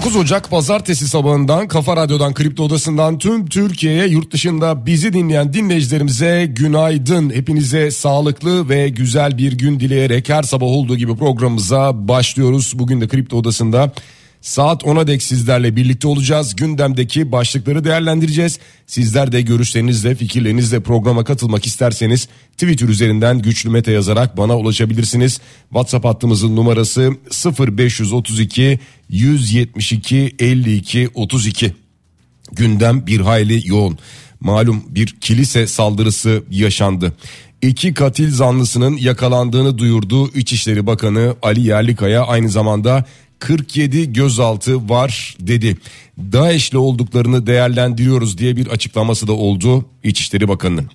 Hı. 29 Ocak pazartesi sabahından Kafa Radyo'dan Kripto Odası'ndan tüm Türkiye'ye yurt dışında bizi dinleyen dinleyicilerimize günaydın. Hepinize sağlıklı ve güzel bir gün dileyerek her sabah olduğu gibi programımıza başlıyoruz. Bugün de Kripto Odası'nda Saat 10'a dek sizlerle birlikte olacağız. Gündemdeki başlıkları değerlendireceğiz. Sizler de görüşlerinizle, fikirlerinizle programa katılmak isterseniz Twitter üzerinden güçlü mete yazarak bana ulaşabilirsiniz. WhatsApp hattımızın numarası 0532 172 52 32. Gündem bir hayli yoğun. Malum bir kilise saldırısı yaşandı. İki katil zanlısının yakalandığını duyurdu İçişleri Bakanı Ali Yerlikaya aynı zamanda 47 gözaltı var dedi. DAEŞ'le olduklarını değerlendiriyoruz diye bir açıklaması da oldu İçişleri Bakanı'nın.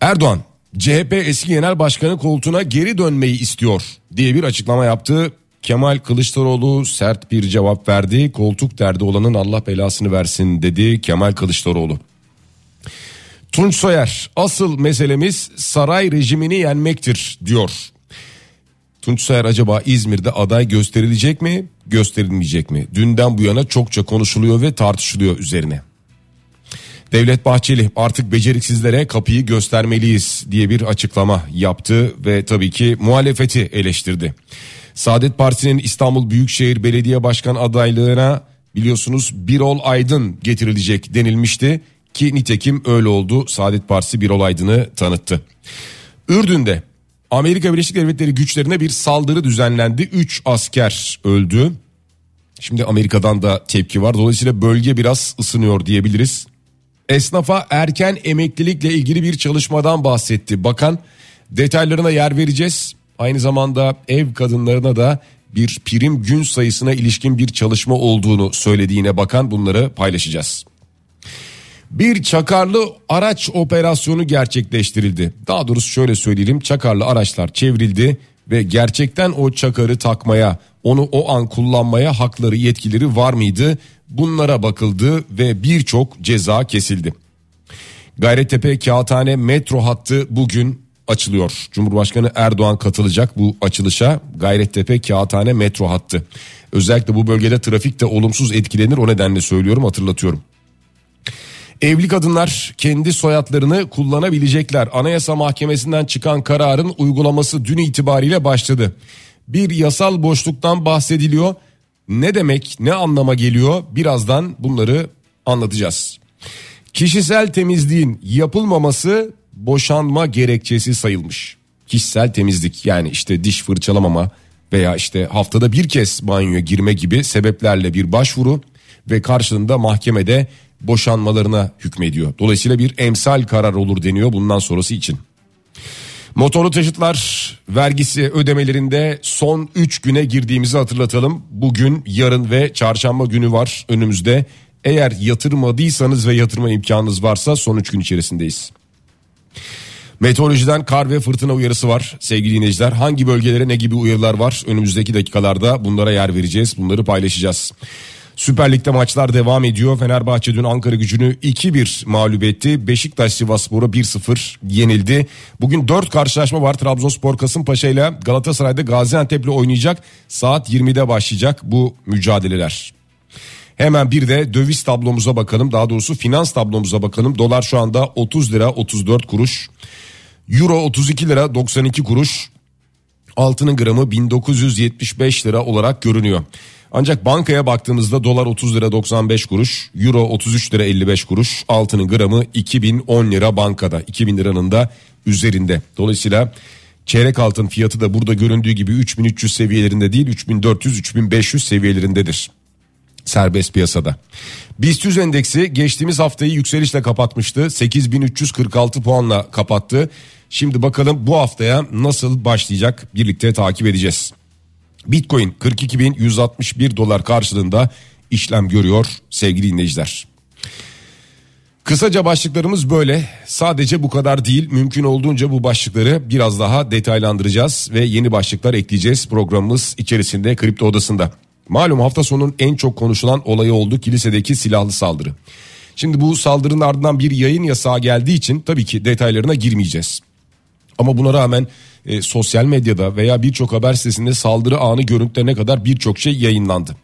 Erdoğan CHP eski genel başkanı koltuğuna geri dönmeyi istiyor diye bir açıklama yaptı. Kemal Kılıçdaroğlu sert bir cevap verdi. Koltuk derdi olanın Allah belasını versin dedi Kemal Kılıçdaroğlu. Tunç Soyer asıl meselemiz saray rejimini yenmektir diyor. Tunç Soyer acaba İzmir'de aday gösterilecek mi gösterilmeyecek mi? Dünden bu yana çokça konuşuluyor ve tartışılıyor üzerine. Devlet Bahçeli artık beceriksizlere kapıyı göstermeliyiz diye bir açıklama yaptı ve tabii ki muhalefeti eleştirdi. Saadet Partisi'nin İstanbul Büyükşehir Belediye Başkan adaylığına biliyorsunuz Birol Aydın getirilecek denilmişti ki nitekim öyle oldu. Saadet Partisi Birol Aydın'ı tanıttı. Ürdün'de Amerika Birleşik Devletleri güçlerine bir saldırı düzenlendi. 3 asker öldü. Şimdi Amerika'dan da tepki var. Dolayısıyla bölge biraz ısınıyor diyebiliriz. Esnafa erken emeklilikle ilgili bir çalışmadan bahsetti. Bakan detaylarına yer vereceğiz. Aynı zamanda ev kadınlarına da bir prim gün sayısına ilişkin bir çalışma olduğunu söylediğine bakan bunları paylaşacağız. Bir çakarlı araç operasyonu gerçekleştirildi. Daha doğrusu şöyle söyleyelim çakarlı araçlar çevrildi ve gerçekten o çakarı takmaya onu o an kullanmaya hakları yetkileri var mıydı? Bunlara bakıldı ve birçok ceza kesildi. Gayrettepe Kağıthane metro hattı bugün açılıyor. Cumhurbaşkanı Erdoğan katılacak bu açılışa Gayrettepe Kağıthane metro hattı. Özellikle bu bölgede trafik de olumsuz etkilenir o nedenle söylüyorum hatırlatıyorum. Evli kadınlar kendi soyadlarını kullanabilecekler. Anayasa Mahkemesi'nden çıkan kararın uygulaması dün itibariyle başladı. Bir yasal boşluktan bahsediliyor. Ne demek, ne anlama geliyor? Birazdan bunları anlatacağız. Kişisel temizliğin yapılmaması boşanma gerekçesi sayılmış. Kişisel temizlik yani işte diş fırçalamama veya işte haftada bir kez banyoya girme gibi sebeplerle bir başvuru ve karşılığında mahkemede boşanmalarına hükmediyor. Dolayısıyla bir emsal karar olur deniyor bundan sonrası için. Motorlu taşıtlar vergisi ödemelerinde son 3 güne girdiğimizi hatırlatalım. Bugün, yarın ve çarşamba günü var önümüzde. Eğer yatırmadıysanız ve yatırma imkanınız varsa son 3 gün içerisindeyiz. Meteorolojiden kar ve fırtına uyarısı var sevgili dinleyiciler. Hangi bölgelere ne gibi uyarılar var önümüzdeki dakikalarda bunlara yer vereceğiz bunları paylaşacağız. Süper Lig'de maçlar devam ediyor. Fenerbahçe dün Ankara gücünü 2-1 mağlup etti. Beşiktaş Sivasspor'a 1-0 yenildi. Bugün 4 karşılaşma var. Trabzonspor Kasımpaşa ile Galatasaray'da Gaziantep'le oynayacak. Saat 20'de başlayacak bu mücadeleler. Hemen bir de döviz tablomuza bakalım. Daha doğrusu finans tablomuza bakalım. Dolar şu anda 30 lira 34 kuruş. Euro 32 lira 92 kuruş. Altının gramı 1975 lira olarak görünüyor. Ancak bankaya baktığımızda dolar 30 lira 95 kuruş, euro 33 lira 55 kuruş, altının gramı 2010 lira bankada. 2000 liranın da üzerinde. Dolayısıyla Çeyrek altın fiyatı da burada göründüğü gibi 3300 seviyelerinde değil 3400-3500 seviyelerindedir serbest piyasada. BIST 100 endeksi geçtiğimiz haftayı yükselişle kapatmıştı. 8346 puanla kapattı. Şimdi bakalım bu haftaya nasıl başlayacak birlikte takip edeceğiz. Bitcoin 42.161 dolar karşılığında işlem görüyor sevgili dinleyiciler. Kısaca başlıklarımız böyle. Sadece bu kadar değil. Mümkün olduğunca bu başlıkları biraz daha detaylandıracağız ve yeni başlıklar ekleyeceğiz programımız içerisinde Kripto Odası'nda. Malum hafta sonunun en çok konuşulan olayı oldu kilisedeki silahlı saldırı. Şimdi bu saldırının ardından bir yayın yasağı geldiği için tabii ki detaylarına girmeyeceğiz. Ama buna rağmen e, sosyal medyada veya birçok haber sitesinde saldırı anı görüntülerine kadar birçok şey yayınlandı.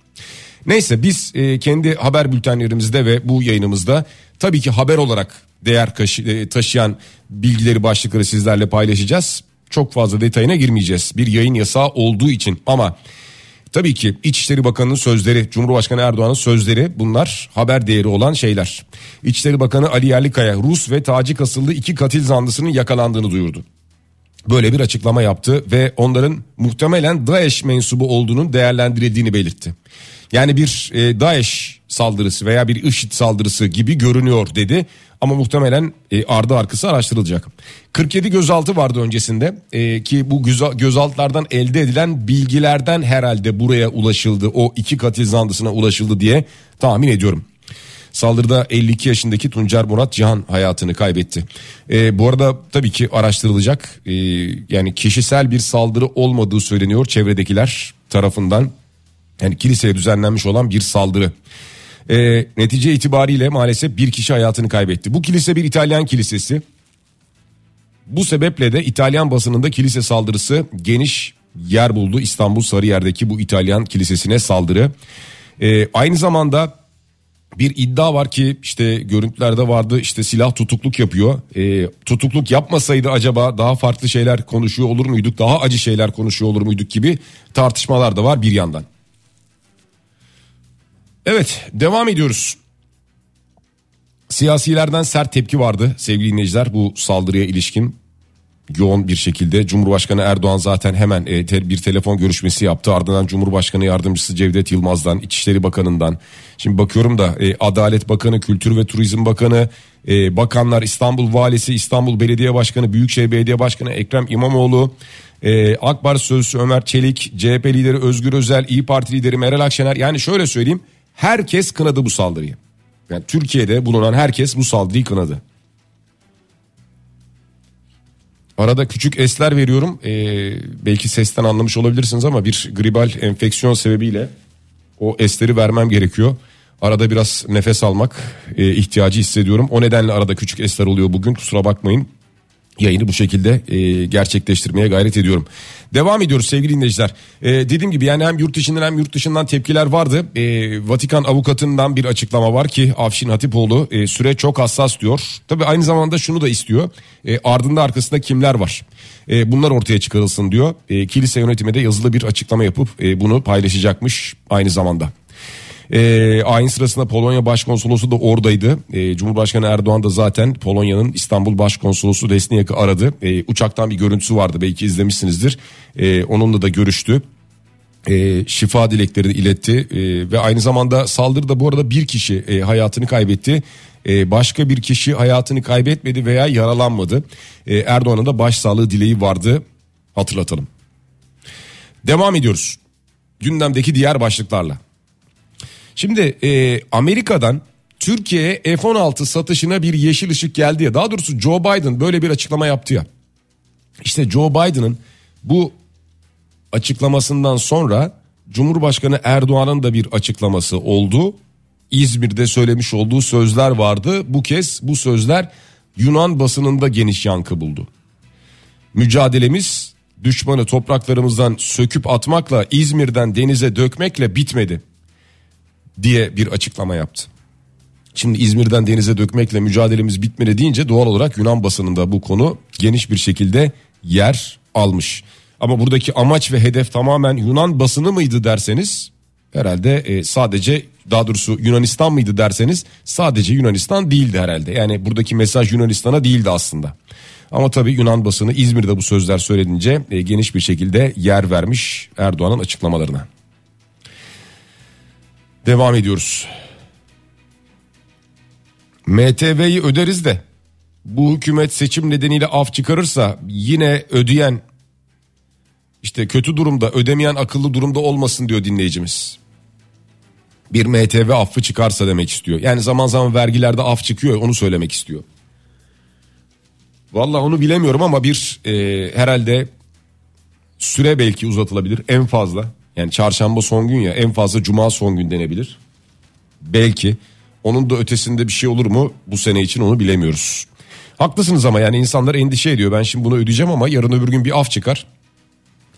Neyse biz e, kendi haber bültenlerimizde ve bu yayınımızda tabii ki haber olarak değer e, taşıyan bilgileri başlıkları sizlerle paylaşacağız. Çok fazla detayına girmeyeceğiz. Bir yayın yasağı olduğu için ama Tabii ki İçişleri Bakanı'nın sözleri, Cumhurbaşkanı Erdoğan'ın sözleri bunlar haber değeri olan şeyler. İçişleri Bakanı Ali Yerlikaya Rus ve Tacik asıllı iki katil zanlısının yakalandığını duyurdu. Böyle bir açıklama yaptı ve onların muhtemelen DAEŞ mensubu olduğunun değerlendirildiğini belirtti. Yani bir e, DAEŞ saldırısı veya bir IŞİD saldırısı gibi görünüyor dedi. Ama muhtemelen e, ardı arkası araştırılacak. 47 gözaltı vardı öncesinde e, ki bu göz, gözaltılardan elde edilen bilgilerden herhalde buraya ulaşıldı. O iki katil zandısına ulaşıldı diye tahmin ediyorum. Saldırıda 52 yaşındaki Tuncer Murat Cihan hayatını kaybetti. E, bu arada tabii ki araştırılacak. E, yani kişisel bir saldırı olmadığı söyleniyor çevredekiler tarafından. Yani kiliseye düzenlenmiş olan bir saldırı. E, netice itibariyle maalesef bir kişi hayatını kaybetti. Bu kilise bir İtalyan kilisesi. Bu sebeple de İtalyan basınında kilise saldırısı geniş yer buldu. İstanbul Sarıyer'deki bu İtalyan kilisesine saldırı. E, aynı zamanda bir iddia var ki işte görüntülerde vardı işte silah tutukluk yapıyor. E, tutukluk yapmasaydı acaba daha farklı şeyler konuşuyor olur muyduk? Daha acı şeyler konuşuyor olur muyduk gibi tartışmalar da var bir yandan. Evet devam ediyoruz. Siyasilerden sert tepki vardı sevgili dinleyiciler bu saldırıya ilişkin yoğun bir şekilde Cumhurbaşkanı Erdoğan zaten hemen e, bir telefon görüşmesi yaptı. Ardından Cumhurbaşkanı Yardımcısı Cevdet Yılmaz'dan, İçişleri Bakanı'ndan. Şimdi bakıyorum da e, Adalet Bakanı, Kültür ve Turizm Bakanı, e, bakanlar İstanbul Valisi, İstanbul Belediye Başkanı, Büyükşehir Belediye Başkanı Ekrem İmamoğlu, e, AK Parti Sözcüsü Ömer Çelik, CHP lideri Özgür Özel, İyi Parti lideri Meral Akşener. Yani şöyle söyleyeyim herkes kınadı bu saldırıyı. Yani Türkiye'de bulunan herkes bu saldırıyı kınadı. Arada küçük esler veriyorum. Ee, belki sesten anlamış olabilirsiniz ama bir gribal enfeksiyon sebebiyle o esleri vermem gerekiyor. Arada biraz nefes almak e, ihtiyacı hissediyorum. O nedenle arada küçük esler oluyor bugün. Kusura bakmayın yayını bu şekilde e, gerçekleştirmeye gayret ediyorum. Devam ediyoruz sevgili dinleyiciler. E, dediğim gibi yani hem yurt içinden hem yurt dışından tepkiler vardı. E, Vatikan avukatından bir açıklama var ki Afşin Hatipoğlu e, süre çok hassas diyor. Tabi aynı zamanda şunu da istiyor. E, ardında arkasında kimler var? E, bunlar ortaya çıkarılsın diyor. E, kilise yönetimi de yazılı bir açıklama yapıp e, bunu paylaşacakmış aynı zamanda. E, ayin sırasında Polonya Başkonsolosu da oradaydı. E, Cumhurbaşkanı Erdoğan da zaten Polonya'nın İstanbul Başkonsolosu Resniyak'ı aradı. E, uçaktan bir görüntüsü vardı belki izlemişsinizdir. E, onunla da görüştü e, şifa dileklerini iletti e, ve aynı zamanda saldırıda bu arada bir kişi e, hayatını kaybetti. E, başka bir kişi hayatını kaybetmedi veya yaralanmadı. E, Erdoğan'ın da başsağlığı dileği vardı hatırlatalım. Devam ediyoruz gündemdeki diğer başlıklarla. Şimdi e, Amerika'dan Türkiye'ye F-16 satışına bir yeşil ışık geldi ya. Daha doğrusu Joe Biden böyle bir açıklama yaptı ya. İşte Joe Biden'ın bu açıklamasından sonra Cumhurbaşkanı Erdoğan'ın da bir açıklaması oldu. İzmir'de söylemiş olduğu sözler vardı. Bu kez bu sözler Yunan basınında geniş yankı buldu. Mücadelemiz düşmanı topraklarımızdan söküp atmakla İzmir'den denize dökmekle bitmedi diye bir açıklama yaptı. Şimdi İzmir'den denize dökmekle mücadelemiz bitmedi deyince doğal olarak Yunan basınında bu konu geniş bir şekilde yer almış. Ama buradaki amaç ve hedef tamamen Yunan basını mıydı derseniz herhalde e, sadece daha doğrusu Yunanistan mıydı derseniz sadece Yunanistan değildi herhalde. Yani buradaki mesaj Yunanistan'a değildi aslında. Ama tabii Yunan basını İzmir'de bu sözler söylenince e, geniş bir şekilde yer vermiş Erdoğan'ın açıklamalarına. Devam ediyoruz. MTV'yi öderiz de bu hükümet seçim nedeniyle af çıkarırsa yine ödeyen işte kötü durumda ödemeyen akıllı durumda olmasın diyor dinleyicimiz. Bir MTV affı çıkarsa demek istiyor. Yani zaman zaman vergilerde af çıkıyor onu söylemek istiyor. Vallahi onu bilemiyorum ama bir e, herhalde süre belki uzatılabilir en fazla. Yani çarşamba son gün ya en fazla cuma son gün denebilir. Belki onun da ötesinde bir şey olur mu bu sene için onu bilemiyoruz. Haklısınız ama yani insanlar endişe ediyor. Ben şimdi bunu ödeyeceğim ama yarın öbür gün bir af çıkar.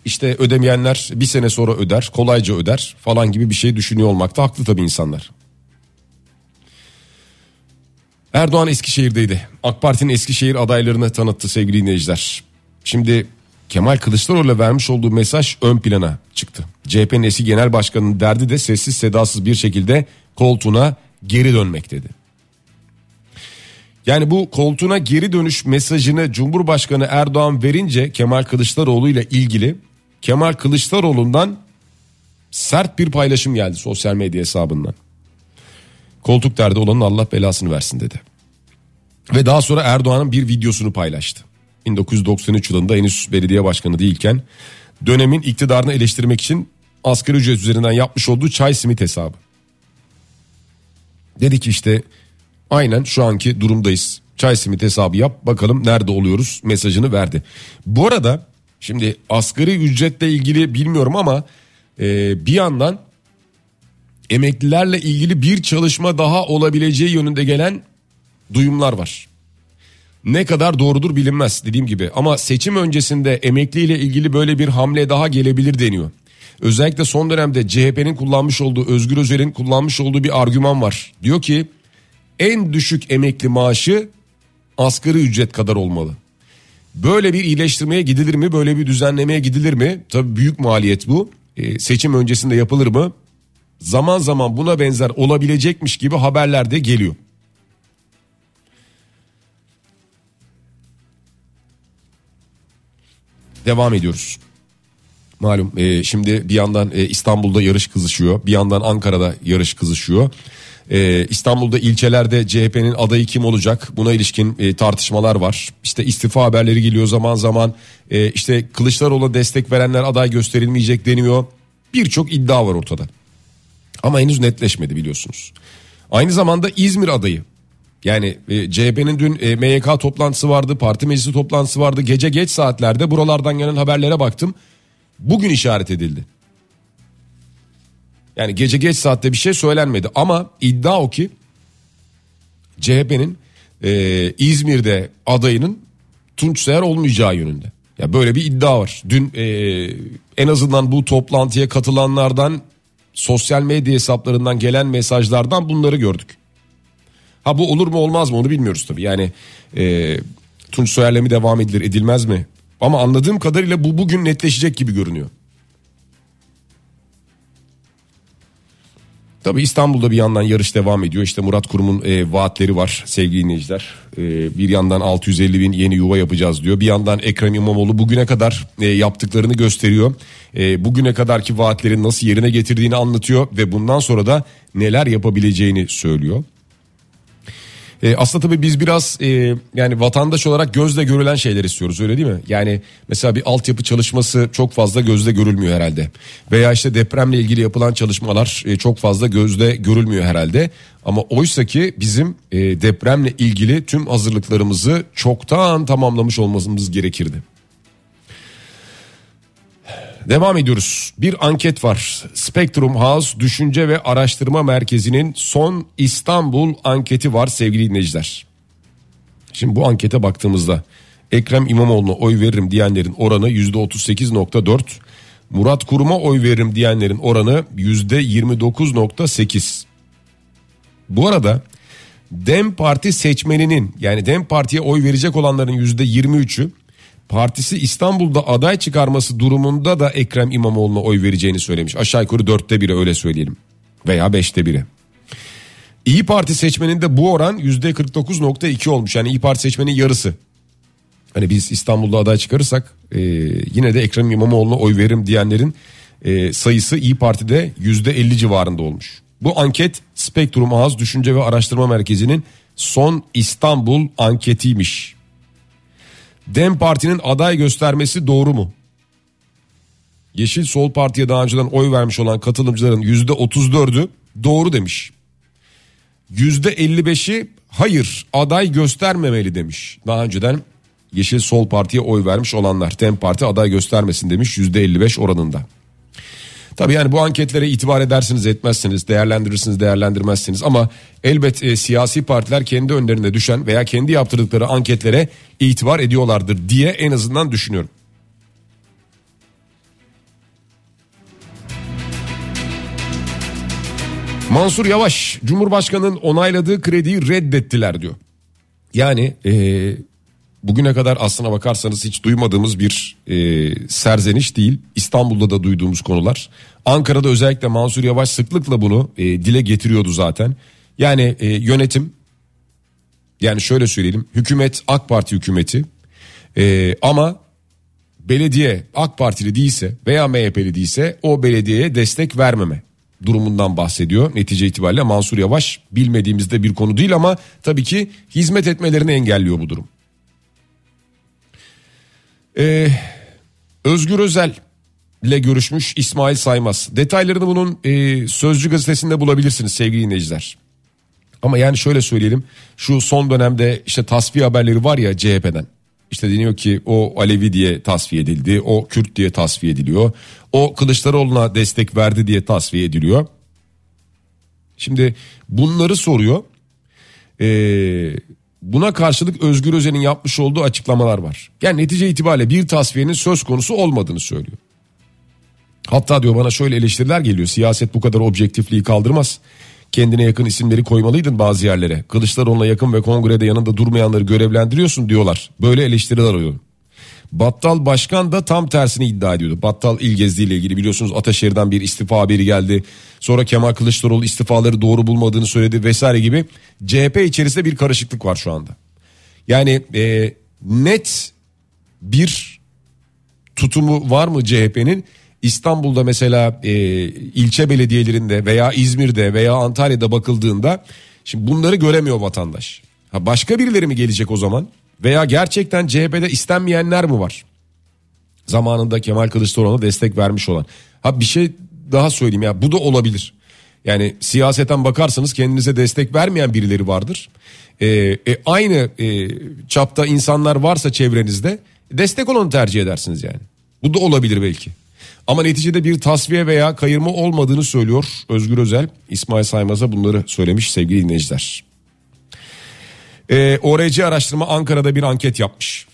İşte ödemeyenler bir sene sonra öder, kolayca öder falan gibi bir şey düşünüyor olmakta haklı tabii insanlar. Erdoğan Eskişehir'deydi. AK Parti'nin Eskişehir adaylarını tanıttı sevgili dinleyiciler. Şimdi Kemal Kılıçdaroğlu'na vermiş olduğu mesaj ön plana çıktı. CHP'nin eski genel başkanının derdi de sessiz sedasız bir şekilde koltuğuna geri dönmek dedi. Yani bu koltuğuna geri dönüş mesajını Cumhurbaşkanı Erdoğan verince Kemal Kılıçdaroğlu ile ilgili Kemal Kılıçdaroğlu'ndan sert bir paylaşım geldi sosyal medya hesabından. Koltuk derdi olanın Allah belasını versin dedi. Ve daha sonra Erdoğan'ın bir videosunu paylaştı. 1993 yılında henüz belediye başkanı değilken dönemin iktidarını eleştirmek için asgari ücret üzerinden yapmış olduğu çay simit hesabı. Dedi ki işte aynen şu anki durumdayız. Çay simit hesabı yap bakalım nerede oluyoruz mesajını verdi. Bu arada şimdi asgari ücretle ilgili bilmiyorum ama e, bir yandan emeklilerle ilgili bir çalışma daha olabileceği yönünde gelen duyumlar var. Ne kadar doğrudur bilinmez dediğim gibi ama seçim öncesinde emekliyle ilgili böyle bir hamle daha gelebilir deniyor. Özellikle son dönemde CHP'nin kullanmış olduğu Özgür Özel'in kullanmış olduğu bir argüman var. Diyor ki en düşük emekli maaşı asgari ücret kadar olmalı. Böyle bir iyileştirmeye gidilir mi? Böyle bir düzenlemeye gidilir mi? Tabii büyük maliyet bu. Ee, seçim öncesinde yapılır mı? Zaman zaman buna benzer olabilecekmiş gibi haberler de geliyor. Devam ediyoruz. Malum e, şimdi bir yandan e, İstanbul'da yarış kızışıyor. Bir yandan Ankara'da yarış kızışıyor. E, İstanbul'da ilçelerde CHP'nin adayı kim olacak? Buna ilişkin e, tartışmalar var. İşte istifa haberleri geliyor zaman zaman. E, işte Kılıçdaroğlu'na destek verenler aday gösterilmeyecek deniyor. Birçok iddia var ortada. Ama henüz netleşmedi biliyorsunuz. Aynı zamanda İzmir adayı. Yani e, CHP'nin dün e, MYK toplantısı vardı, parti meclisi toplantısı vardı. Gece geç saatlerde buralardan gelen haberlere baktım. Bugün işaret edildi. Yani gece geç saatte bir şey söylenmedi ama iddia o ki CHP'nin e, İzmir'de adayının Tunç Seher olmayacağı yönünde. Ya böyle bir iddia var. Dün e, en azından bu toplantıya katılanlardan sosyal medya hesaplarından gelen mesajlardan bunları gördük. Ha bu olur mu olmaz mı onu bilmiyoruz tabii. Yani e, Tunç Soyer'le mi devam edilir edilmez mi? Ama anladığım kadarıyla bu bugün netleşecek gibi görünüyor. Tabii İstanbul'da bir yandan yarış devam ediyor. İşte Murat Kurum'un e, vaatleri var sevgili dinleyiciler. E, bir yandan 650 bin yeni yuva yapacağız diyor. Bir yandan Ekrem İmamoğlu bugüne kadar e, yaptıklarını gösteriyor. E, bugüne kadarki vaatlerin nasıl yerine getirdiğini anlatıyor. Ve bundan sonra da neler yapabileceğini söylüyor. E, aslında tabii biz biraz e, yani vatandaş olarak gözle görülen şeyler istiyoruz öyle değil mi? Yani mesela bir altyapı çalışması çok fazla gözle görülmüyor herhalde. Veya işte depremle ilgili yapılan çalışmalar e, çok fazla gözle görülmüyor herhalde. Ama oysa ki bizim e, depremle ilgili tüm hazırlıklarımızı çoktan tamamlamış olmamız gerekirdi. Devam ediyoruz. Bir anket var. Spectrum House Düşünce ve Araştırma Merkezi'nin son İstanbul anketi var sevgili dinleyiciler. Şimdi bu ankete baktığımızda Ekrem İmamoğlu'na oy veririm diyenlerin oranı %38.4. Murat Kurum'a oy veririm diyenlerin oranı %29.8. Bu arada Dem Parti seçmeninin yani Dem Parti'ye oy verecek olanların %23'ü partisi İstanbul'da aday çıkarması durumunda da Ekrem İmamoğlu'na oy vereceğini söylemiş. Aşağı yukarı dörtte biri öyle söyleyelim veya beşte biri. İyi Parti seçmeninde bu oran yüzde 49.2 olmuş yani İyi Parti seçmenin yarısı. Hani biz İstanbul'da aday çıkarırsak e, yine de Ekrem İmamoğlu'na oy veririm diyenlerin e, sayısı İyi Parti'de yüzde 50 civarında olmuş. Bu anket Spektrum Ağız Düşünce ve Araştırma Merkezi'nin son İstanbul anketiymiş. Dem Parti'nin aday göstermesi doğru mu? Yeşil Sol Parti'ye daha önceden oy vermiş olan katılımcıların yüzde 34'ü doğru demiş. Yüzde 55'i hayır aday göstermemeli demiş. Daha önceden Yeşil Sol Parti'ye oy vermiş olanlar Dem Parti aday göstermesin demiş yüzde 55 oranında. Tabii yani bu anketlere itibar edersiniz etmezsiniz değerlendirirsiniz değerlendirmezsiniz ama elbet e, siyasi partiler kendi önlerinde düşen veya kendi yaptırdıkları anketlere itibar ediyorlardır diye en azından düşünüyorum. Mansur Yavaş Cumhurbaşkanı'nın onayladığı krediyi reddettiler diyor. Yani e, bugüne kadar aslına bakarsanız hiç duymadığımız bir e, serzeniş değil. İstanbul'da da duyduğumuz konular. Ankara'da özellikle Mansur Yavaş sıklıkla bunu e, dile getiriyordu zaten. Yani e, yönetim yani şöyle söyleyelim hükümet AK Parti hükümeti e, ama belediye AK Partili değilse veya MHP'li değilse o belediyeye destek vermeme durumundan bahsediyor. Netice itibariyle Mansur Yavaş bilmediğimizde bir konu değil ama tabii ki hizmet etmelerini engelliyor bu durum. Ee, Özgür Özel ile görüşmüş İsmail Saymaz. Detaylarını bunun e, Sözcü gazetesinde bulabilirsiniz sevgili dinleyiciler. Ama yani şöyle söyleyelim şu son dönemde işte tasfiye haberleri var ya CHP'den. İşte deniyor ki o Alevi diye tasfiye edildi, o Kürt diye tasfiye ediliyor, o Kılıçdaroğlu'na destek verdi diye tasfiye ediliyor. Şimdi bunları soruyor. Ee, buna karşılık Özgür Özel'in yapmış olduğu açıklamalar var. Yani netice itibariyle bir tasfiyenin söz konusu olmadığını söylüyor. Hatta diyor bana şöyle eleştiriler geliyor. Siyaset bu kadar objektifliği kaldırmaz. Kendine yakın isimleri koymalıydın bazı yerlere. Kılıçdaroğlu'na yakın ve kongrede yanında durmayanları görevlendiriyorsun diyorlar. Böyle eleştiriler alıyor. Battal Başkan da tam tersini iddia ediyordu. Battal İlgezdi ile ilgili biliyorsunuz Ataşehir'den bir istifa haberi geldi. Sonra Kemal Kılıçdaroğlu istifaları doğru bulmadığını söyledi vesaire gibi. CHP içerisinde bir karışıklık var şu anda. Yani e, net bir tutumu var mı CHP'nin? İstanbul'da mesela e, ilçe belediyelerinde veya İzmir'de veya Antalya'da bakıldığında şimdi bunları göremiyor vatandaş. Ha başka birileri mi gelecek o zaman? Veya gerçekten CHP'de istenmeyenler mi var? Zamanında Kemal Kılıçdaroğlu'na destek vermiş olan. Ha bir şey daha söyleyeyim ya bu da olabilir. Yani siyaseten bakarsanız kendinize destek vermeyen birileri vardır. Ee, e, aynı e, çapta insanlar varsa çevrenizde destek olanı tercih edersiniz yani. Bu da olabilir belki. Ama neticede bir tasfiye veya kayırma olmadığını söylüyor Özgür Özel. İsmail Saymaz'a bunları söylemiş sevgili dinleyiciler. Ee, ORC araştırma Ankara'da bir anket yapmış.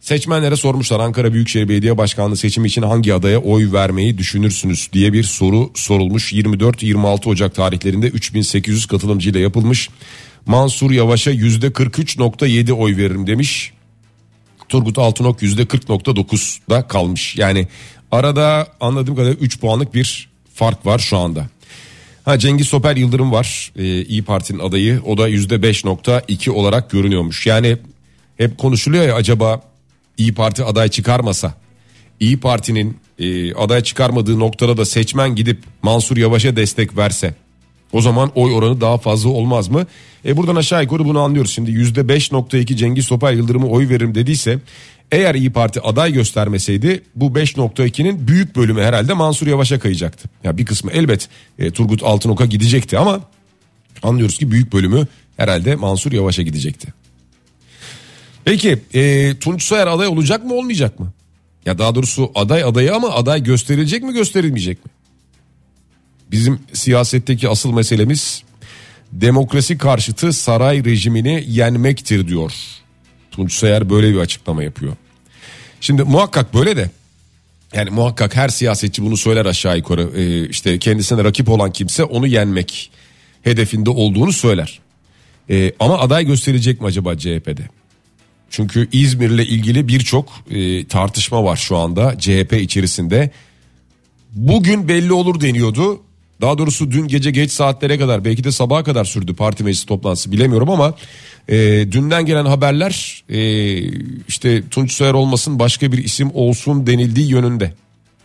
Seçmenlere sormuşlar Ankara Büyükşehir Belediye Başkanlığı seçimi için hangi adaya oy vermeyi düşünürsünüz diye bir soru sorulmuş. 24-26 Ocak tarihlerinde 3800 katılımcıyla yapılmış. Mansur Yavaş'a %43.7 oy veririm demiş. Turgut Altınok %40.9'da kalmış. Yani arada anladığım kadarıyla 3 puanlık bir fark var şu anda. Ha Cengiz Soper Yıldırım var. Ee, İyi Parti'nin adayı. O da %5.2 olarak görünüyormuş. Yani hep konuşuluyor ya acaba İyi Parti aday çıkarmasa İyi Parti'nin e, aday çıkarmadığı noktada da seçmen gidip Mansur Yavaş'a destek verse o zaman oy oranı daha fazla olmaz mı? E buradan aşağı yukarı bunu anlıyoruz. Şimdi %5.2 Cengiz Topal Yıldırım'ı oy veririm dediyse eğer İyi Parti aday göstermeseydi bu 5.2'nin büyük bölümü herhalde Mansur Yavaş'a kayacaktı. Ya bir kısmı elbet e, Turgut Altınok'a gidecekti ama anlıyoruz ki büyük bölümü herhalde Mansur Yavaş'a gidecekti. Peki e, Tunç Soyer aday olacak mı olmayacak mı? Ya daha doğrusu aday adayı ama aday gösterilecek mi gösterilmeyecek mi? Bizim siyasetteki asıl meselemiz demokrasi karşıtı saray rejimini yenmektir diyor. Tunç Soyer böyle bir açıklama yapıyor. Şimdi muhakkak böyle de yani muhakkak her siyasetçi bunu söyler aşağı yukarı ee, işte kendisine rakip olan kimse onu yenmek hedefinde olduğunu söyler. Ee, ama aday gösterecek mi acaba CHP'de? Çünkü İzmir'le ilgili birçok e, tartışma var şu anda CHP içerisinde. Bugün belli olur deniyordu. Daha doğrusu dün gece geç saatlere kadar belki de sabaha kadar sürdü parti meclisi toplantısı bilemiyorum ama e, dünden gelen haberler e, işte Tunç Soyer olmasın başka bir isim olsun denildiği yönünde.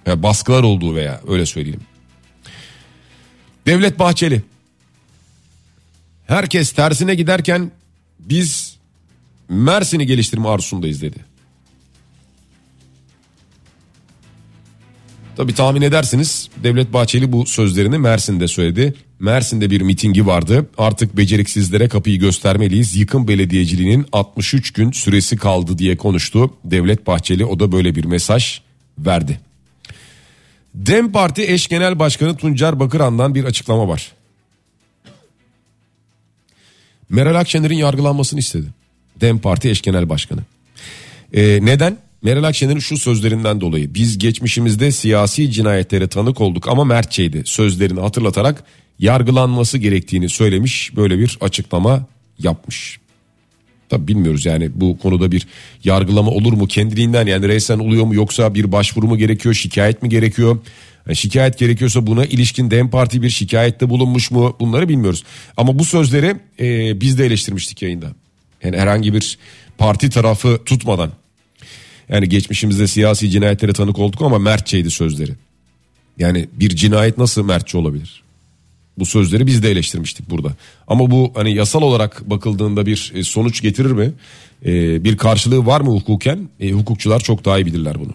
Yani baskılar olduğu veya öyle söyleyeyim. Devlet Bahçeli. Herkes tersine giderken biz Mersin'i geliştirme arzusundayız dedi. Tabi tahmin edersiniz Devlet Bahçeli bu sözlerini Mersin'de söyledi. Mersin'de bir mitingi vardı. Artık beceriksizlere kapıyı göstermeliyiz. Yıkım belediyeciliğinin 63 gün süresi kaldı diye konuştu. Devlet Bahçeli o da böyle bir mesaj verdi. Dem Parti eş genel başkanı Tuncer Bakıran'dan bir açıklama var. Meral Akşener'in yargılanmasını istedi. Dem Parti eş genel başkanı. Ee, neden? Meral Akşener'in şu sözlerinden dolayı biz geçmişimizde siyasi cinayetlere tanık olduk ama mertçeydi sözlerini hatırlatarak yargılanması gerektiğini söylemiş böyle bir açıklama yapmış. Tabi bilmiyoruz yani bu konuda bir yargılama olur mu kendiliğinden yani reysen oluyor mu yoksa bir başvuru mu gerekiyor şikayet mi gerekiyor? Yani şikayet gerekiyorsa buna ilişkin DEM Parti bir şikayette bulunmuş mu bunları bilmiyoruz. Ama bu sözleri e, biz de eleştirmiştik yayında. Yani herhangi bir parti tarafı tutmadan. Yani geçmişimizde siyasi cinayetlere tanık olduk ama mertçeydi sözleri. Yani bir cinayet nasıl mertçe olabilir? Bu sözleri biz de eleştirmiştik burada. Ama bu hani yasal olarak bakıldığında bir e, sonuç getirir mi? Ee, bir karşılığı var mı hukuken? E, hukukçular çok daha iyi bilirler bunu.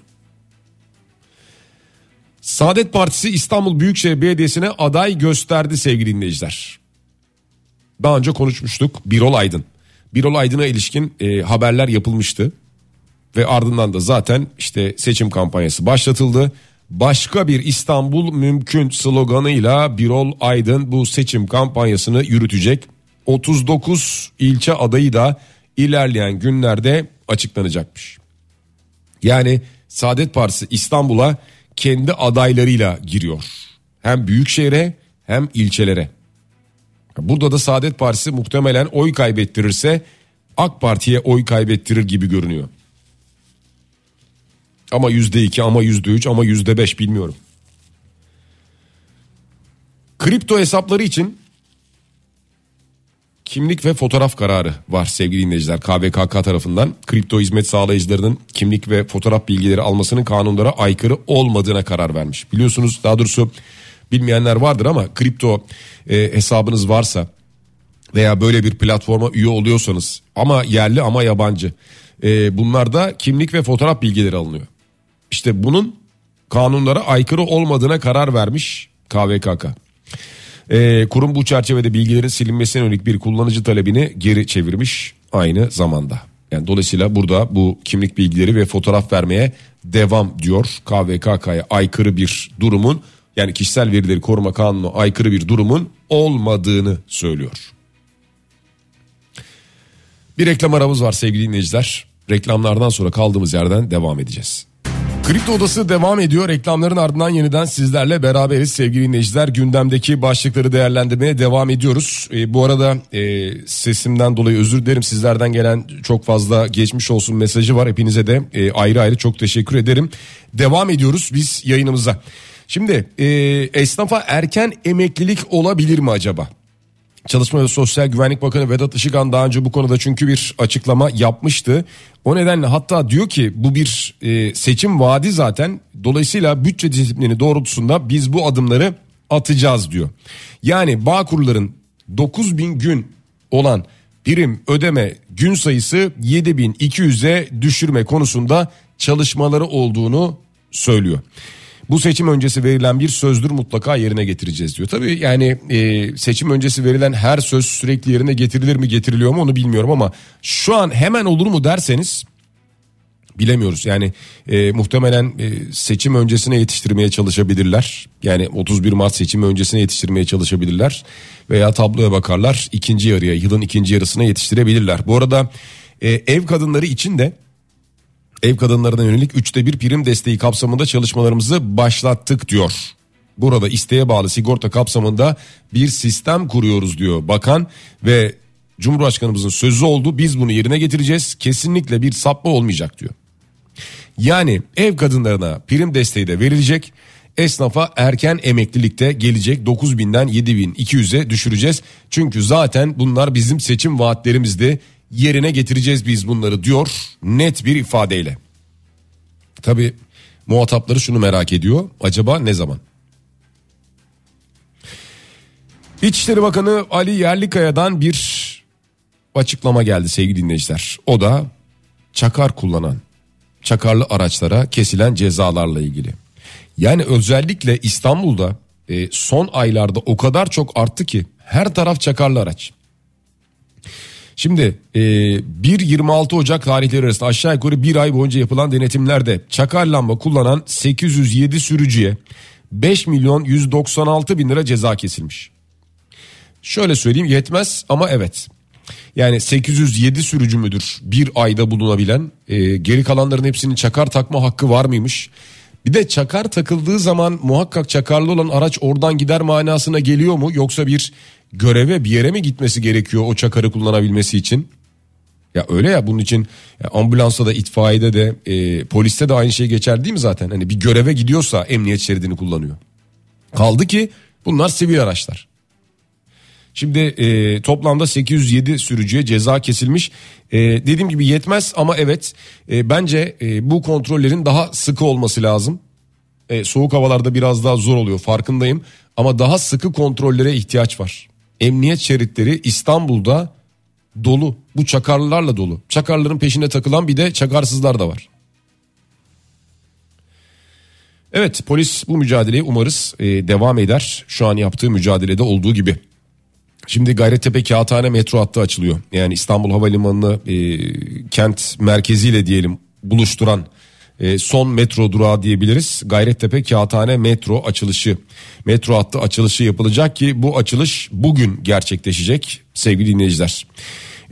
Saadet Partisi İstanbul Büyükşehir Belediyesi'ne aday gösterdi sevgili dinleyiciler. Daha önce konuşmuştuk Birol Aydın. Birol Aydın'a ilişkin e, haberler yapılmıştı. Ve ardından da zaten işte seçim kampanyası başlatıldı. Başka bir İstanbul mümkün sloganıyla Birol Aydın bu seçim kampanyasını yürütecek. 39 ilçe adayı da ilerleyen günlerde açıklanacakmış. Yani Saadet Partisi İstanbul'a kendi adaylarıyla giriyor. Hem büyükşehire hem ilçelere. Burada da Saadet Partisi muhtemelen oy kaybettirirse AK Parti'ye oy kaybettirir gibi görünüyor. Ama yüzde iki ama yüzde üç ama yüzde beş bilmiyorum. Kripto hesapları için kimlik ve fotoğraf kararı var sevgili dinleyiciler. KVKK tarafından kripto hizmet sağlayıcılarının kimlik ve fotoğraf bilgileri almasının kanunlara aykırı olmadığına karar vermiş. Biliyorsunuz daha doğrusu bilmeyenler vardır ama kripto e, hesabınız varsa veya böyle bir platforma üye oluyorsanız ama yerli ama yabancı e, bunlarda kimlik ve fotoğraf bilgileri alınıyor. İşte bunun kanunlara aykırı olmadığına karar vermiş KVKK. Ee, kurum bu çerçevede bilgilerin silinmesine yönelik bir kullanıcı talebini geri çevirmiş aynı zamanda. Yani dolayısıyla burada bu kimlik bilgileri ve fotoğraf vermeye devam diyor. KVKK'ya aykırı bir durumun yani kişisel verileri koruma kanunu aykırı bir durumun olmadığını söylüyor. Bir reklam aramız var sevgili dinleyiciler. Reklamlardan sonra kaldığımız yerden devam edeceğiz. Kripto Odası devam ediyor. Reklamların ardından yeniden sizlerle beraberiz sevgili dinleyiciler. Gündemdeki başlıkları değerlendirmeye devam ediyoruz. E, bu arada e, sesimden dolayı özür dilerim. Sizlerden gelen çok fazla geçmiş olsun mesajı var. Hepinize de e, ayrı ayrı çok teşekkür ederim. Devam ediyoruz biz yayınımıza. Şimdi e, esnafa erken emeklilik olabilir mi acaba? Çalışma ve Sosyal Güvenlik Bakanı Vedat Işıkhan daha önce bu konuda çünkü bir açıklama yapmıştı. O nedenle hatta diyor ki bu bir e, seçim vaadi zaten. Dolayısıyla bütçe disiplini doğrultusunda biz bu adımları atacağız diyor. Yani Bağkurların 9000 gün olan prim ödeme gün sayısı 7200'e düşürme konusunda çalışmaları olduğunu söylüyor bu seçim öncesi verilen bir sözdür mutlaka yerine getireceğiz diyor. Tabii yani e, seçim öncesi verilen her söz sürekli yerine getirilir mi getiriliyor mu onu bilmiyorum ama şu an hemen olur mu derseniz bilemiyoruz. Yani e, muhtemelen e, seçim öncesine yetiştirmeye çalışabilirler. Yani 31 Mart seçim öncesine yetiştirmeye çalışabilirler. Veya tabloya bakarlar ikinci yarıya yılın ikinci yarısına yetiştirebilirler. Bu arada e, ev kadınları için de ev kadınlarına yönelik üçte bir prim desteği kapsamında çalışmalarımızı başlattık diyor. Burada isteğe bağlı sigorta kapsamında bir sistem kuruyoruz diyor bakan ve Cumhurbaşkanımızın sözü oldu biz bunu yerine getireceğiz kesinlikle bir sapma olmayacak diyor. Yani ev kadınlarına prim desteği de verilecek esnafa erken emeklilikte gelecek 9000'den 7200'e düşüreceğiz. Çünkü zaten bunlar bizim seçim vaatlerimizdi. Yerine getireceğiz biz bunları diyor net bir ifadeyle. Tabi muhatapları şunu merak ediyor. Acaba ne zaman? İçişleri Bakanı Ali Yerlikaya'dan bir açıklama geldi sevgili dinleyiciler. O da çakar kullanan, çakarlı araçlara kesilen cezalarla ilgili. Yani özellikle İstanbul'da e, son aylarda o kadar çok arttı ki her taraf çakarlı araç. Şimdi e, 1-26 Ocak tarihleri arasında aşağı yukarı bir ay boyunca yapılan denetimlerde çakar lamba kullanan 807 sürücüye 5 milyon 196 bin lira ceza kesilmiş. Şöyle söyleyeyim yetmez ama evet. Yani 807 sürücü müdür bir ayda bulunabilen e, geri kalanların hepsinin çakar takma hakkı var mıymış? Bir de çakar takıldığı zaman muhakkak çakarlı olan araç oradan gider manasına geliyor mu? Yoksa bir göreve bir yere mi gitmesi gerekiyor o çakarı kullanabilmesi için? Ya öyle ya bunun için ya ambulansa da itfaiyede de e, poliste de aynı şey geçer değil mi zaten? Hani bir göreve gidiyorsa emniyet şeridini kullanıyor. Kaldı ki bunlar sivil araçlar. Şimdi e, toplamda 807 sürücüye ceza kesilmiş. E, dediğim gibi yetmez ama evet e, bence e, bu kontrollerin daha sıkı olması lazım. E, soğuk havalarda biraz daha zor oluyor farkındayım ama daha sıkı kontrollere ihtiyaç var. Emniyet şeritleri İstanbul'da dolu. Bu çakarlılarla dolu. Çakarların peşine takılan bir de çakarsızlar da var. Evet polis bu mücadeleyi umarız e, devam eder. Şu an yaptığı mücadelede olduğu gibi. Şimdi Gayrettepe Kağıthane metro hattı açılıyor. Yani İstanbul Havalimanı'nı e, kent merkeziyle diyelim buluşturan e, son metro durağı diyebiliriz. Gayrettepe Kağıthane metro açılışı. Metro hattı açılışı yapılacak ki bu açılış bugün gerçekleşecek sevgili dinleyiciler.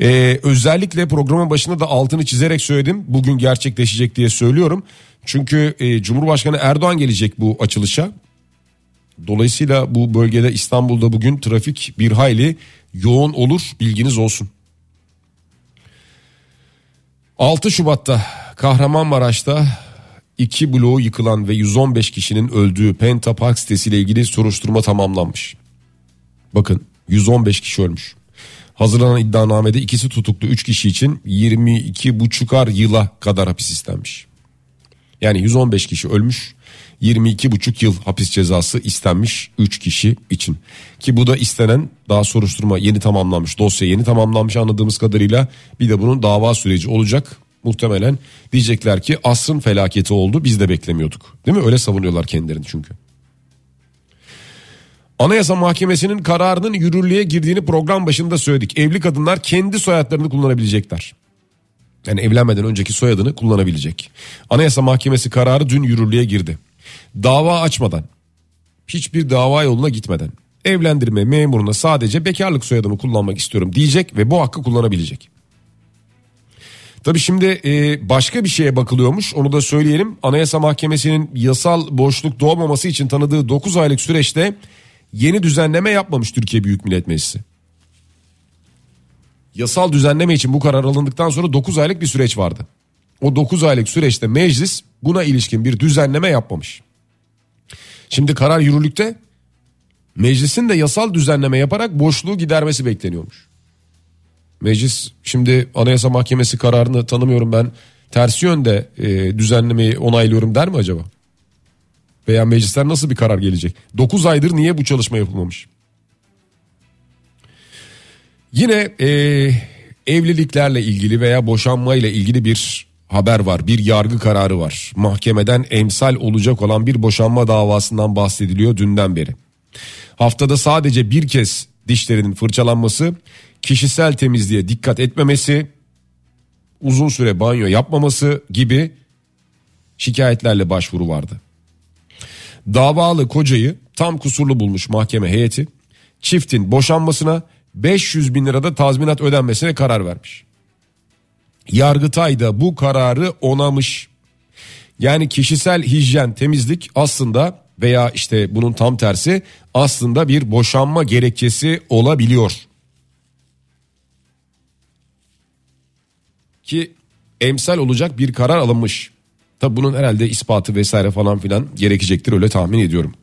Ee, özellikle programın başında da altını çizerek söyledim. Bugün gerçekleşecek diye söylüyorum. Çünkü e, Cumhurbaşkanı Erdoğan gelecek bu açılışa. Dolayısıyla bu bölgede İstanbul'da bugün trafik bir hayli yoğun olur bilginiz olsun. 6 Şubat'ta Kahramanmaraş'ta iki bloğu yıkılan ve 115 kişinin öldüğü Penta Park sitesiyle ilgili soruşturma tamamlanmış. Bakın 115 kişi ölmüş. Hazırlanan iddianamede ikisi tutuklu 3 kişi için 22 buçukar yıla kadar hapis istenmiş. Yani 115 kişi ölmüş 22,5 yıl hapis cezası istenmiş 3 kişi için. Ki bu da istenen daha soruşturma yeni tamamlanmış dosya yeni tamamlanmış anladığımız kadarıyla bir de bunun dava süreci olacak. Muhtemelen diyecekler ki asrın felaketi oldu biz de beklemiyorduk. Değil mi öyle savunuyorlar kendilerini çünkü. Anayasa Mahkemesi'nin kararının yürürlüğe girdiğini program başında söyledik. Evli kadınlar kendi soyadlarını kullanabilecekler. Yani evlenmeden önceki soyadını kullanabilecek. Anayasa Mahkemesi kararı dün yürürlüğe girdi. Dava açmadan, hiçbir dava yoluna gitmeden evlendirme memuruna sadece bekarlık soyadımı kullanmak istiyorum diyecek ve bu hakkı kullanabilecek. Tabi şimdi e, başka bir şeye bakılıyormuş onu da söyleyelim. Anayasa Mahkemesi'nin yasal boşluk doğmaması için tanıdığı 9 aylık süreçte yeni düzenleme yapmamış Türkiye Büyük Millet Meclisi. Yasal düzenleme için bu karar alındıktan sonra 9 aylık bir süreç vardı. O 9 aylık süreçte meclis buna ilişkin bir düzenleme yapmamış. Şimdi karar yürürlükte meclisin de yasal düzenleme yaparak boşluğu gidermesi bekleniyormuş. Meclis şimdi Anayasa Mahkemesi kararını tanımıyorum ben tersi yönde e, düzenlemeyi onaylıyorum der mi acaba? Veya meclisler nasıl bir karar gelecek? 9 aydır niye bu çalışma yapılmamış? Yine e, evliliklerle ilgili veya boşanmayla ilgili bir haber var. Bir yargı kararı var. Mahkemeden emsal olacak olan bir boşanma davasından bahsediliyor dünden beri. Haftada sadece bir kez dişlerinin fırçalanması, kişisel temizliğe dikkat etmemesi, uzun süre banyo yapmaması gibi şikayetlerle başvuru vardı. Davalı kocayı tam kusurlu bulmuş mahkeme heyeti çiftin boşanmasına 500 bin lirada tazminat ödenmesine karar vermiş. Yargıtay da bu kararı onamış. Yani kişisel hijyen temizlik aslında veya işte bunun tam tersi aslında bir boşanma gerekçesi olabiliyor. Ki emsal olacak bir karar alınmış. Tabi bunun herhalde ispatı vesaire falan filan gerekecektir öyle tahmin ediyorum.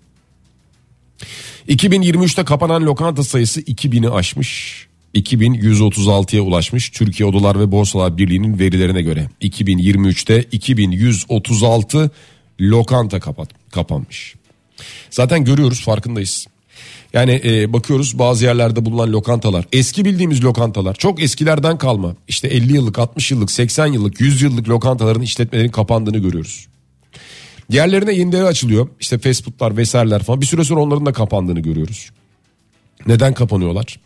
2023'te kapanan lokanta sayısı 2000'i aşmış. 2136'ya ulaşmış Türkiye Odalar ve Borsalar Birliği'nin verilerine göre. 2023'te 2136 lokanta kapat, kapanmış. Zaten görüyoruz farkındayız. Yani e, bakıyoruz bazı yerlerde bulunan lokantalar eski bildiğimiz lokantalar çok eskilerden kalma işte 50 yıllık 60 yıllık 80 yıllık 100 yıllık lokantaların işletmelerin kapandığını görüyoruz. Yerlerine yenileri açılıyor işte fast foodlar vesaireler falan bir süre sonra onların da kapandığını görüyoruz. Neden kapanıyorlar?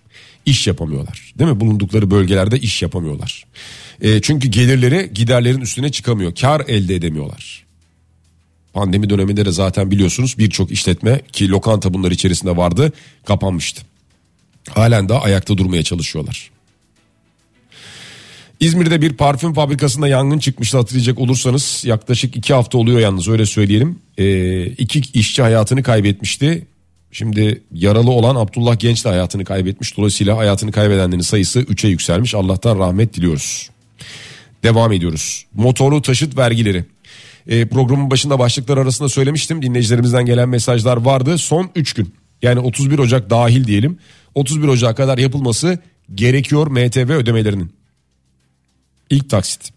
İş yapamıyorlar değil mi bulundukları bölgelerde iş yapamıyorlar. E, çünkü gelirleri giderlerin üstüne çıkamıyor kar elde edemiyorlar. Pandemi döneminde de zaten biliyorsunuz birçok işletme ki lokanta bunlar içerisinde vardı kapanmıştı. Halen daha ayakta durmaya çalışıyorlar. İzmir'de bir parfüm fabrikasında yangın çıkmıştı hatırlayacak olursanız yaklaşık iki hafta oluyor yalnız öyle söyleyelim. Ee, iki işçi hayatını kaybetmişti. Şimdi yaralı olan Abdullah Genç de hayatını kaybetmiş. Dolayısıyla hayatını kaybedenlerin sayısı 3'e yükselmiş. Allah'tan rahmet diliyoruz. Devam ediyoruz. Motorlu taşıt vergileri. E, programın başında başlıklar arasında söylemiştim. Dinleyicilerimizden gelen mesajlar vardı. Son 3 gün yani 31 Ocak dahil diyelim. 31 Ocak'a kadar yapılması gerekiyor MTV ödemelerinin. İlk taksit.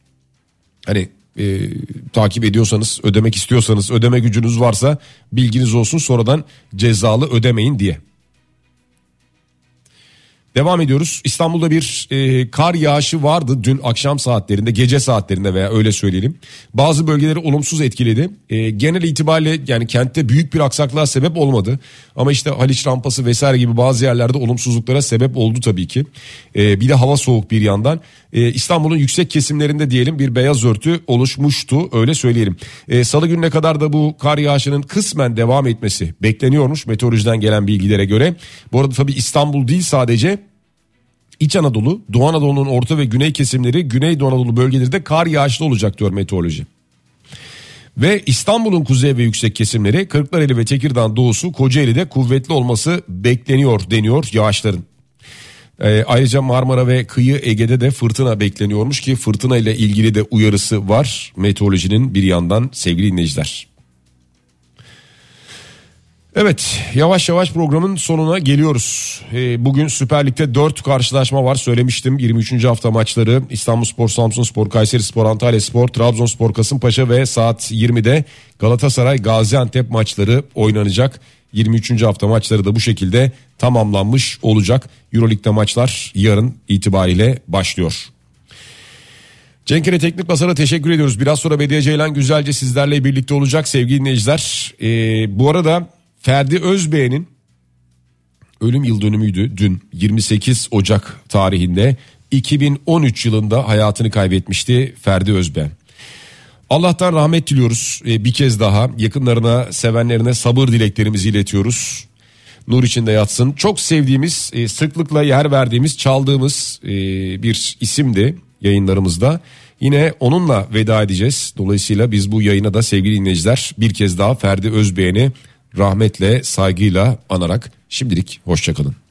Hani e, takip ediyorsanız ödemek istiyorsanız ödeme gücünüz varsa bilginiz olsun sonradan cezalı ödemeyin diye. Devam ediyoruz. İstanbul'da bir e, kar yağışı vardı dün akşam saatlerinde, gece saatlerinde veya öyle söyleyelim. Bazı bölgeleri olumsuz etkiledi. E, genel itibariyle yani kentte büyük bir aksaklığa sebep olmadı. Ama işte Haliç rampası vesaire gibi bazı yerlerde olumsuzluklara sebep oldu tabii ki. E, bir de hava soğuk bir yandan. E, İstanbul'un yüksek kesimlerinde diyelim bir beyaz örtü oluşmuştu öyle söyleyelim. E, Salı gününe kadar da bu kar yağışının kısmen devam etmesi bekleniyormuş meteorolojiden gelen bilgilere göre. Bu arada tabii İstanbul değil sadece İç Anadolu, Doğu Anadolu'nun orta ve güney kesimleri, Güney Doğu Anadolu bölgeleri de kar yağışlı olacak diyor meteoroloji. Ve İstanbul'un kuzey ve yüksek kesimleri Kırklareli ve Tekirdağ doğusu Kocaeli'de kuvvetli olması bekleniyor deniyor yağışların. Ee, ayrıca Marmara ve kıyı Ege'de de fırtına bekleniyormuş ki fırtına ile ilgili de uyarısı var meteorolojinin bir yandan sevgili dinleyiciler. Evet yavaş yavaş programın sonuna geliyoruz. Ee, bugün Süper Lig'de 4 karşılaşma var söylemiştim. 23. hafta maçları İstanbul Spor, Samsun Spor, Kayseri Spor, Antalya Spor, Trabzonspor, Kasımpaşa ve saat 20'de Galatasaray Gaziantep maçları oynanacak. 23. hafta maçları da bu şekilde tamamlanmış olacak. Euroleague'de maçlar yarın itibariyle başlıyor. Cenkere Teknik Basar'a teşekkür ediyoruz. Biraz sonra Bediye Ceylan güzelce sizlerle birlikte olacak sevgili dinleyiciler. Ee, bu arada Ferdi Özbey'in ölüm yıl dönümüydü dün 28 Ocak tarihinde 2013 yılında hayatını kaybetmişti Ferdi Özbey. Allah'tan rahmet diliyoruz ee, bir kez daha yakınlarına sevenlerine sabır dileklerimizi iletiyoruz. Nur içinde yatsın. Çok sevdiğimiz e, sıklıkla yer verdiğimiz çaldığımız e, bir isimdi yayınlarımızda. Yine onunla veda edeceğiz. Dolayısıyla biz bu yayına da sevgili dinleyiciler bir kez daha Ferdi Özbeğen'i rahmetle, saygıyla anarak şimdilik hoşçakalın.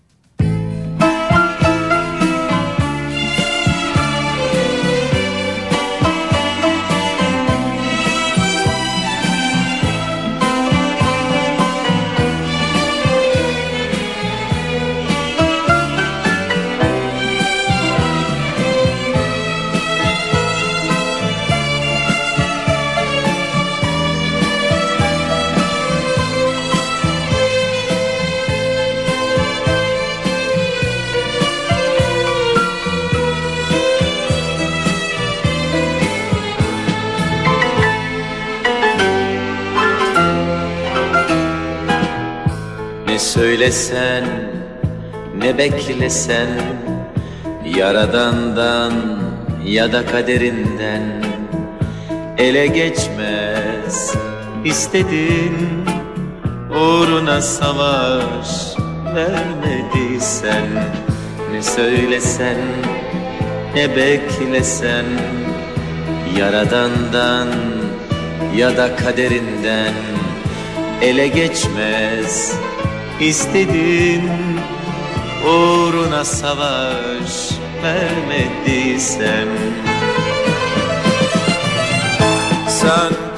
Söylesen ne beklesen? Yaradandan ya da kaderinden Ele geçmez. İstedin Uğruna savaş vermediysen Ne söylesen ne beklesen? Yaradandan ya da kaderinden ele geçmez İstedin uğruna savaş vermediysem. Sen